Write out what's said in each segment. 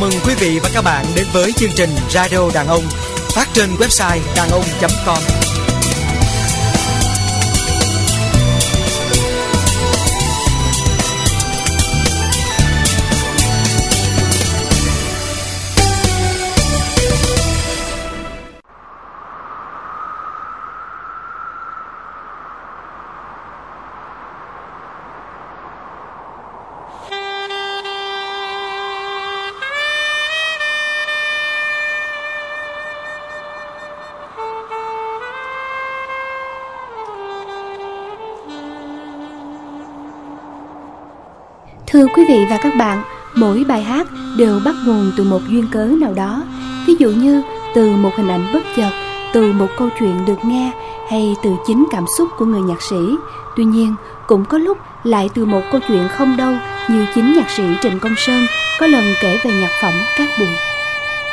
mừng quý vị và các bạn đến với chương trình Radio Đàn Ông phát trên website đàn ông.com. Thưa quý vị và các bạn, mỗi bài hát đều bắt nguồn từ một duyên cớ nào đó. Ví dụ như từ một hình ảnh bất chợt, từ một câu chuyện được nghe hay từ chính cảm xúc của người nhạc sĩ. Tuy nhiên, cũng có lúc lại từ một câu chuyện không đâu như chính nhạc sĩ Trịnh Công Sơn có lần kể về nhạc phẩm Cát Bụi.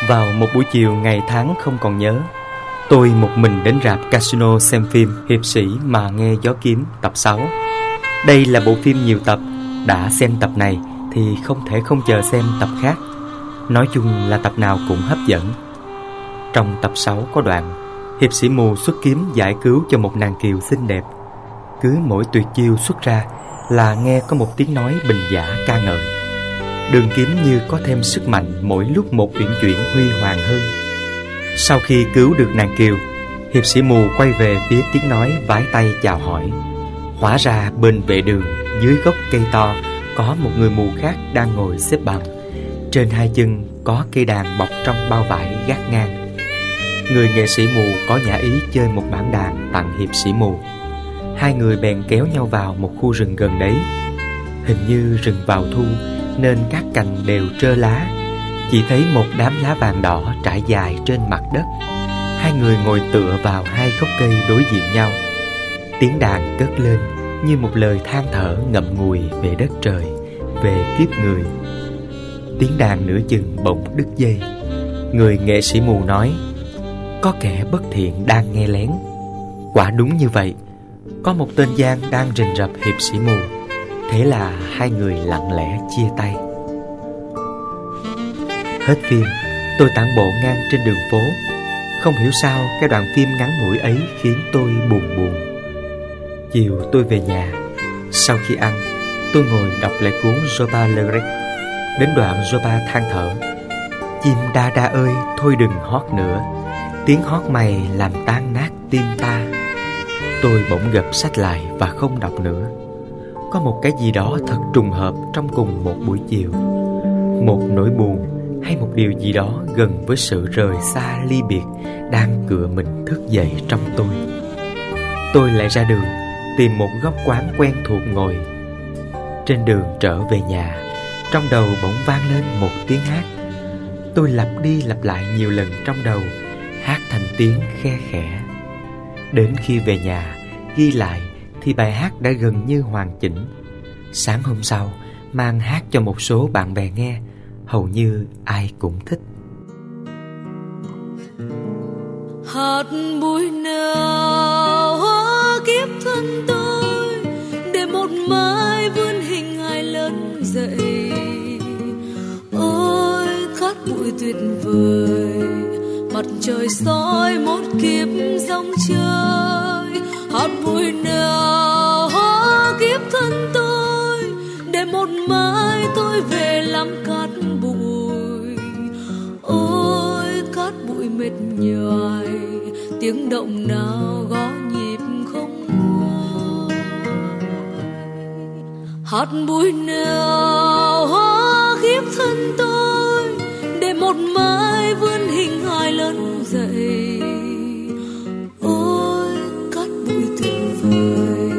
Vào một buổi chiều ngày tháng không còn nhớ, tôi một mình đến rạp casino xem phim Hiệp sĩ mà nghe gió kiếm tập 6. Đây là bộ phim nhiều tập đã xem tập này thì không thể không chờ xem tập khác. Nói chung là tập nào cũng hấp dẫn. Trong tập 6 có đoạn, Hiệp sĩ mù xuất kiếm giải cứu cho một nàng kiều xinh đẹp. Cứ mỗi tuyệt chiêu xuất ra Là nghe có một tiếng nói bình giả ca ngợi. Đường kiếm như có thêm sức mạnh Mỗi lúc một uyển chuyển huy hoàng hơn. Sau khi cứu được nàng kiều, Hiệp sĩ mù quay về phía tiếng nói vái tay chào hỏi. Hóa ra bên vệ đường dưới gốc cây to, có một người mù khác đang ngồi xếp bằng. Trên hai chân có cây đàn bọc trong bao vải gác ngang. Người nghệ sĩ mù có nhã ý chơi một bản đàn tặng hiệp sĩ mù. Hai người bèn kéo nhau vào một khu rừng gần đấy. Hình như rừng vào thu nên các cành đều trơ lá. Chỉ thấy một đám lá vàng đỏ trải dài trên mặt đất. Hai người ngồi tựa vào hai gốc cây đối diện nhau. Tiếng đàn cất lên như một lời than thở ngậm ngùi về đất trời, về kiếp người. Tiếng đàn nửa chừng bỗng đứt dây. Người nghệ sĩ mù nói, có kẻ bất thiện đang nghe lén. Quả đúng như vậy, có một tên gian đang rình rập hiệp sĩ mù. Thế là hai người lặng lẽ chia tay. Hết phim, tôi tản bộ ngang trên đường phố. Không hiểu sao cái đoạn phim ngắn ngủi ấy khiến tôi buồn buồn. Chiều tôi về nhà. Sau khi ăn, Tôi ngồi đọc lại cuốn Zoba Lyric Đến đoạn Zoba than thở. Chim đa đa ơi, Thôi đừng hót nữa. Tiếng hót mày làm tan nát tim ta. Tôi bỗng gập sách lại Và không đọc nữa. Có một cái gì đó thật trùng hợp Trong cùng một buổi chiều. Một nỗi buồn hay một điều gì đó gần với sự rời xa ly biệt đang cựa mình thức dậy trong tôi. Tôi lại ra đường tìm một góc quán quen thuộc ngồi. Trên đường trở về nhà, trong đầu bỗng vang lên một tiếng hát. Tôi lặp đi lặp lại nhiều lần trong đầu, hát thành tiếng khe khẽ. Đến khi về nhà, ghi lại thì bài hát đã gần như hoàn chỉnh. Sáng hôm sau, mang hát cho một số bạn bè nghe, hầu như ai cũng thích. hát bụi nào tuyệt vời. Mặt trời soi một kiếp dòng trời, hạt bụi nào hóa kiếp thân tôi. Để một mai tôi về làm cát bụi. Ôi, cát bụi mệt nhoài, tiếng động nào gõ nhịp không nguôi. Hạt bụi nào hóa kiếp thân tôi một mai vươn hình hài lớn dậy. Ôi, cát bụi tuyệt vời,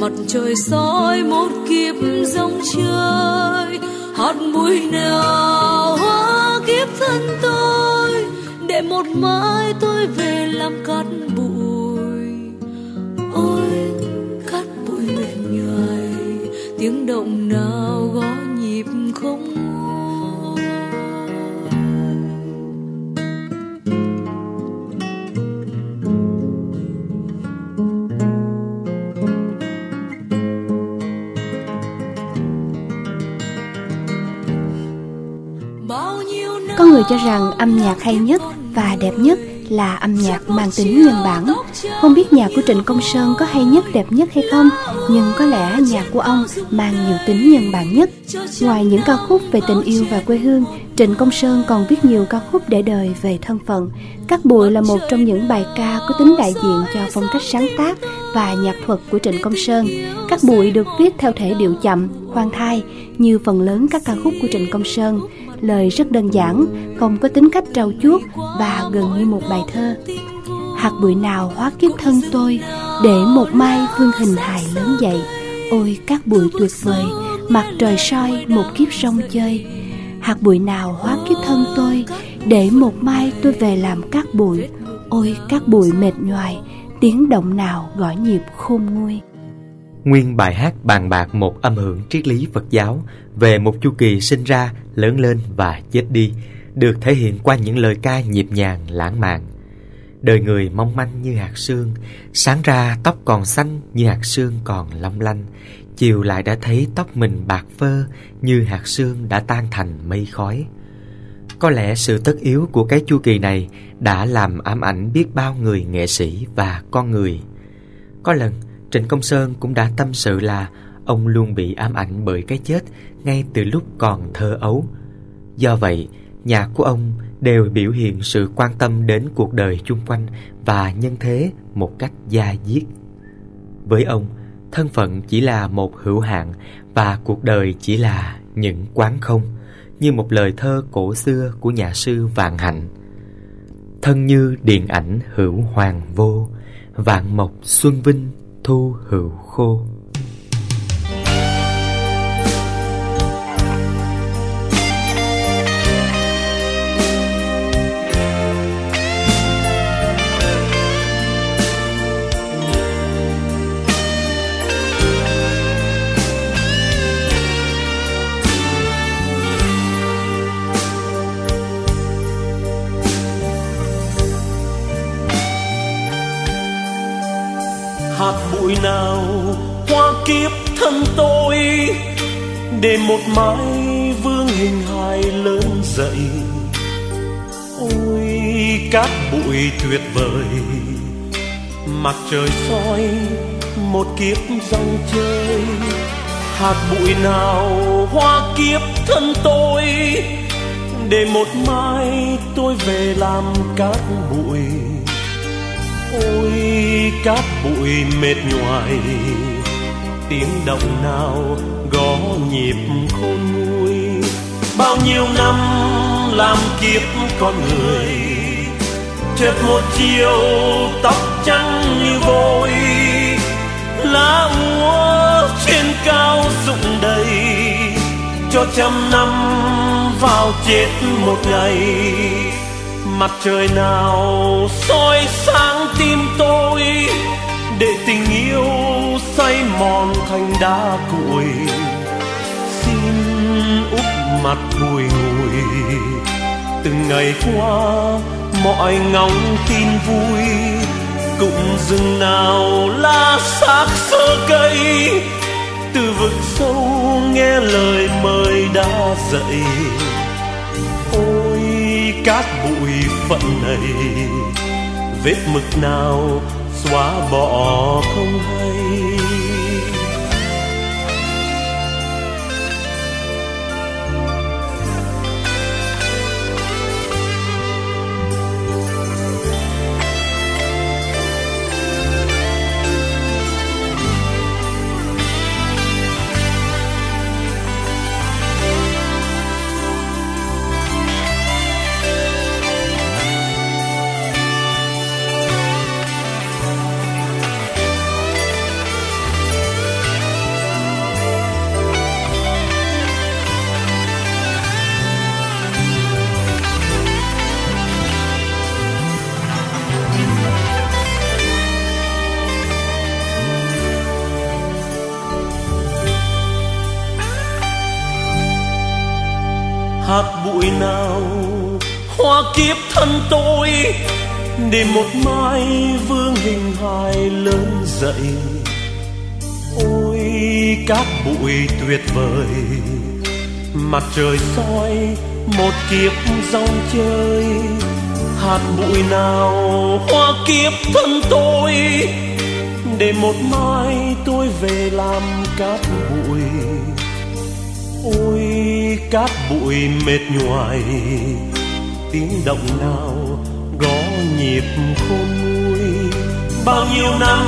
mặt trời soi một kiếp dòng trời. Hạt bụi nào hóa kiếp thân tôi, để một mai tôi về làm cát bụi. Ôi, cát bụi mệt nhoài, tiếng động nào gõ nhịp không người cho rằng âm nhạc hay nhất và đẹp nhất là âm nhạc mang tính nhân bản. Không biết nhạc của Trịnh Công Sơn có hay nhất đẹp nhất hay không Nhưng có lẽ nhạc của ông mang nhiều tính nhân bản nhất. Ngoài những ca khúc về tình yêu và quê hương Trịnh Công Sơn còn viết nhiều ca khúc để đời về thân phận. Các bụi là một trong những bài ca có tính đại diện cho phong cách sáng tác và nhạc thuật của Trịnh Công Sơn. Các bụi được viết theo thể điệu chậm, khoan thai như phần lớn các ca khúc của Trịnh Công Sơn lời rất đơn giản, không có tính cách trau chuốt và gần như một bài thơ. Hạt bụi nào hóa kiếp thân tôi, để một mai vương hình hài lớn dậy. Ôi các bụi tuyệt vời, mặt trời soi một kiếp sông chơi. Hạt bụi nào hóa kiếp thân tôi, để một mai tôi về làm các bụi. Ôi các bụi mệt nhoài, tiếng động nào gõ nhịp khôn nguôi. Nguyên bài hát bàn bạc một âm hưởng triết lý Phật giáo về một chu kỳ sinh ra, lớn lên và chết đi, được thể hiện qua những lời ca nhịp nhàng, lãng mạn. Đời người mong manh như hạt sương, sáng ra tóc còn xanh như hạt sương còn long lanh, chiều lại đã thấy tóc mình bạc phơ như hạt sương đã tan thành mây khói. Có lẽ sự tất yếu của cái chu kỳ này đã làm ám ảnh biết bao người nghệ sĩ và con người. Có lần, Trịnh Công Sơn cũng đã tâm sự là ông luôn bị ám ảnh bởi cái chết ngay từ lúc còn thơ ấu. Do vậy, nhạc của ông đều biểu hiện sự quan tâm đến cuộc đời chung quanh và nhân thế một cách da diết. Với ông, thân phận chỉ là một hữu hạn và cuộc đời chỉ là những quán không, như một lời thơ cổ xưa của nhà sư Vạn Hạnh. Thân như điện ảnh hữu hoàng vô, vạn mộc xuân vinh thu hữu khô. Hạt bụi nào qua kiếp thân tôi để một mai vương hình hài lớn dậy. Ôi, cát bụi tuyệt vời, mặt trời soi một kiếp dòng chơi. Hạt bụi nào hoa kiếp thân tôi để một mai tôi về làm cát bụi ôi, cát bụi mệt nhoài. Tiếng động nào gõ nhịp khôn nguôi. Bao nhiêu năm làm kiếp con người, chợt một chiều tóc trắng như vôi. Lá úa trên cao rụng đầy, cho trăm năm vào chết một ngày mặt trời nào soi sáng tim tôi để tình yêu say mòn thành đá cuội xin úp mặt bùi ngùi. Từng ngày qua, mọi ngóng tin vui cũng rừng nào lá xác sơ cây. Từ vực sâu nghe lời mời đã dậy. Ôi cát bụi phận này. Vết mực nào xóa bỏ không hay? Kiếp thân tôi, để một mai vương hình hài lớn dậy. Ôi cát bụi tuyệt vời, mặt trời soi, một kiếp rong chơi. Hạt bụi nào hoa kiếp thân tôi, để một mai tôi về làm cát bụi. Ôi cát bụi mệt nhoài tiếng động nào, gõ nhịp khôn nguôi. Bao nhiêu năm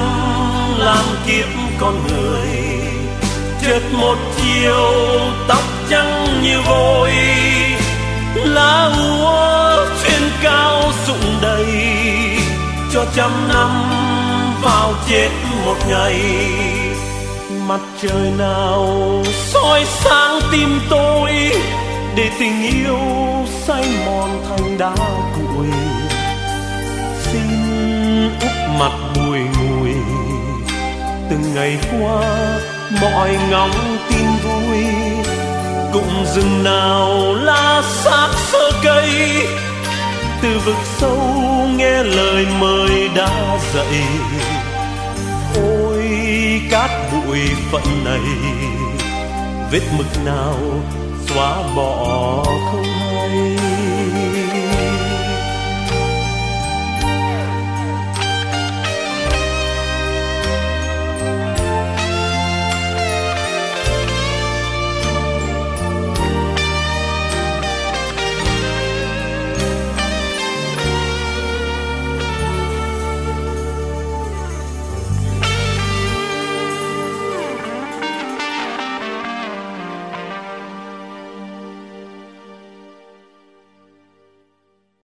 làm kiếp con người chợt một chiều tóc trắng như vôi. Lá úa trên cao rụng đầy, cho trăm năm vào chết một ngày. Mặt trời nào soi sáng tim tôi để tình yêu say mòn thành đá cuội xin úp mặt bùi ngùi. Từng ngày qua, mọi ngóng tin vui. Cũng rừng nào lá xác sơ cây. Từ vực sâu nghe lời mời đã dậy. Ôi, cát bụi phận này, vết mực nào xóa bỏ không